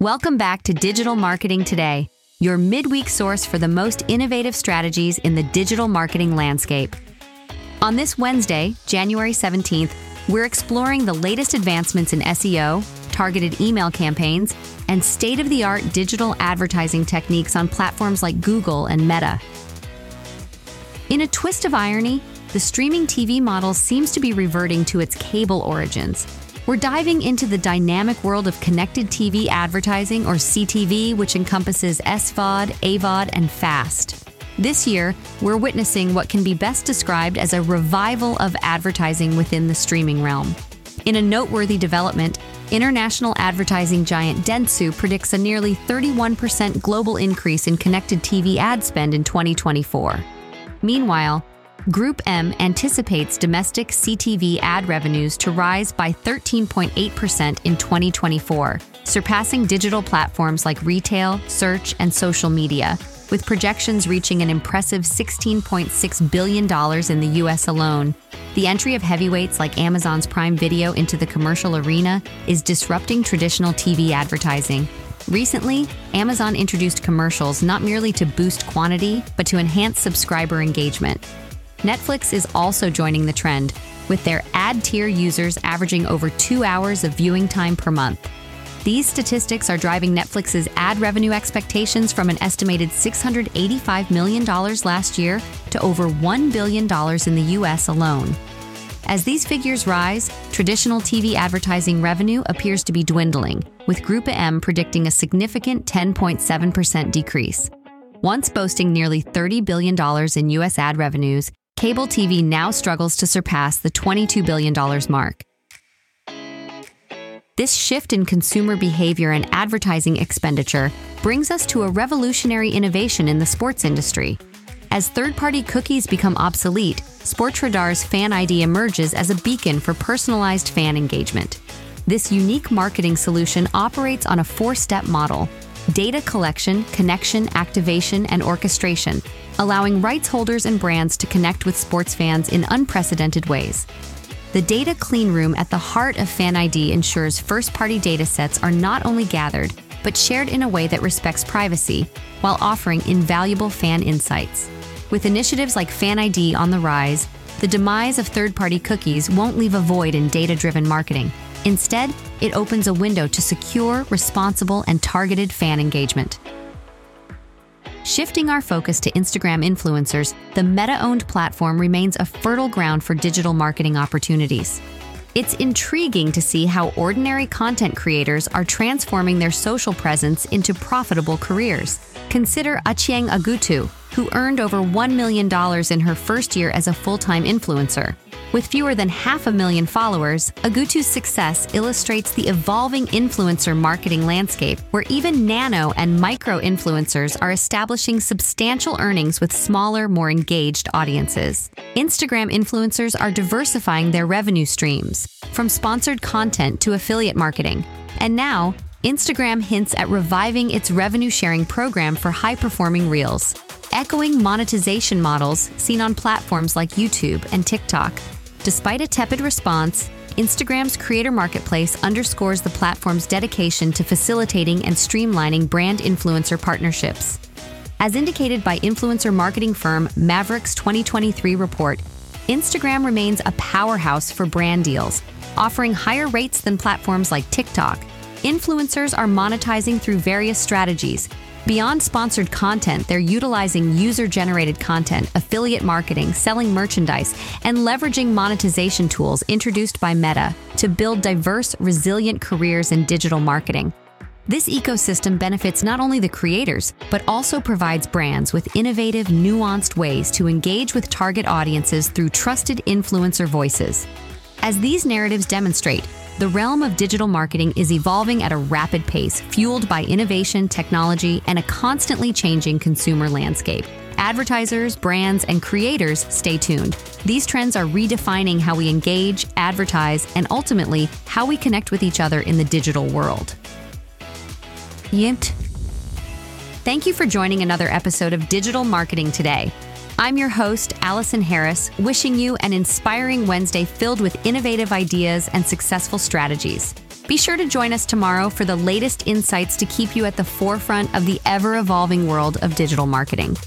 Welcome back to Digital Marketing Today, your midweek source for the most innovative strategies in the digital marketing landscape. On this Wednesday, January 17th, we're exploring the latest advancements in SEO, targeted email campaigns, and state of the art digital advertising techniques on platforms like Google and Meta. In a twist of irony, the streaming TV model seems to be reverting to its cable origins we're diving into the dynamic world of connected TV advertising, or CTV, which encompasses SVOD, AVOD, and FAST. This year, we're witnessing what can be best described as a revival of advertising within the streaming realm. In a noteworthy development, international advertising giant Dentsu predicts a nearly 31% global increase in connected TV ad spend in 2024. Meanwhile, Group M anticipates domestic CTV ad revenues to rise by 13.8% in 2024, surpassing digital platforms like retail, search, and social media, with projections reaching an impressive $16.6 billion in the US alone. The entry of heavyweights like Amazon's Prime Video into the commercial arena is disrupting traditional TV advertising. Recently, Amazon introduced commercials not merely to boost quantity, but to enhance subscriber engagement. Netflix is also joining the trend, with their ad tier users averaging over two hours of viewing time per month. These statistics are driving Netflix's ad revenue expectations from an estimated $685 million last year to over $1 billion in the US alone. As these figures rise, traditional TV advertising revenue appears to be dwindling, with Group M predicting a significant 10.7% decrease. Once boasting nearly $30 billion in US ad revenues, cable TV now struggles to surpass the $22 billion mark. This shift in consumer behavior and advertising expenditure brings us to a revolutionary innovation in the sports industry. As third party cookies become obsolete, Sportradar's Fan ID emerges as a beacon for personalized fan engagement. This unique marketing solution operates on a four step model data collection, connection, activation, and orchestration, allowing rights holders and brands to connect with sports fans in unprecedented ways. The data clean room at the heart of FanID ensures first party data sets are not only gathered, but shared in a way that respects privacy while offering invaluable fan insights. With initiatives like FanID on the rise, the demise of third party cookies won't leave a void in data driven marketing. Instead, it opens a window to secure, responsible, and targeted fan engagement. Shifting our focus to Instagram influencers, the Meta owned platform remains a fertile ground for digital marketing opportunities. It's intriguing to see how ordinary content creators are transforming their social presence into profitable careers. Consider Achieng Agutu, who earned over $1 million in her first year as a full time influencer. With fewer than half a million followers, Agutu's success illustrates the evolving influencer marketing landscape, where even nano and micro influencers are establishing substantial earnings with smaller, more engaged audiences. Instagram influencers are diversifying their revenue streams, from sponsored content to affiliate marketing. And now, Instagram hints at reviving its revenue sharing program for high performing reels, echoing monetization models seen on platforms like YouTube and TikTok. Despite a tepid response, Instagram's Creator Marketplace underscores the platform's dedication to facilitating and streamlining brand influencer partnerships. As indicated by influencer marketing firm Mavrck's 2023 report, Instagram remains a powerhouse for brand deals, offering higher rates than platforms like TikTok. Influencers are monetizing through various strategies, Beyond sponsored content, they're utilizing user generated content, affiliate marketing, selling merchandise, and leveraging monetization tools introduced by Meta to build diverse, resilient careers in digital marketing. This ecosystem benefits not only the creators, but also provides brands with innovative, nuanced ways to engage with target audiences through trusted influencer voices. As these narratives demonstrate, the realm of digital marketing is evolving at a rapid pace, fueled by innovation, technology, and a constantly changing consumer landscape. Advertisers, brands, and creators stay tuned. These trends are redefining how we engage, advertise, and ultimately how we connect with each other in the digital world. Yint. Thank you for joining another episode of Digital Marketing Today. I'm your host, Allison Harris, wishing you an inspiring Wednesday filled with innovative ideas and successful strategies. Be sure to join us tomorrow for the latest insights to keep you at the forefront of the ever evolving world of digital marketing.